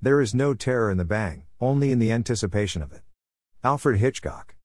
There is no terror in the bang, only in the anticipation of it. Alfred Hitchcock.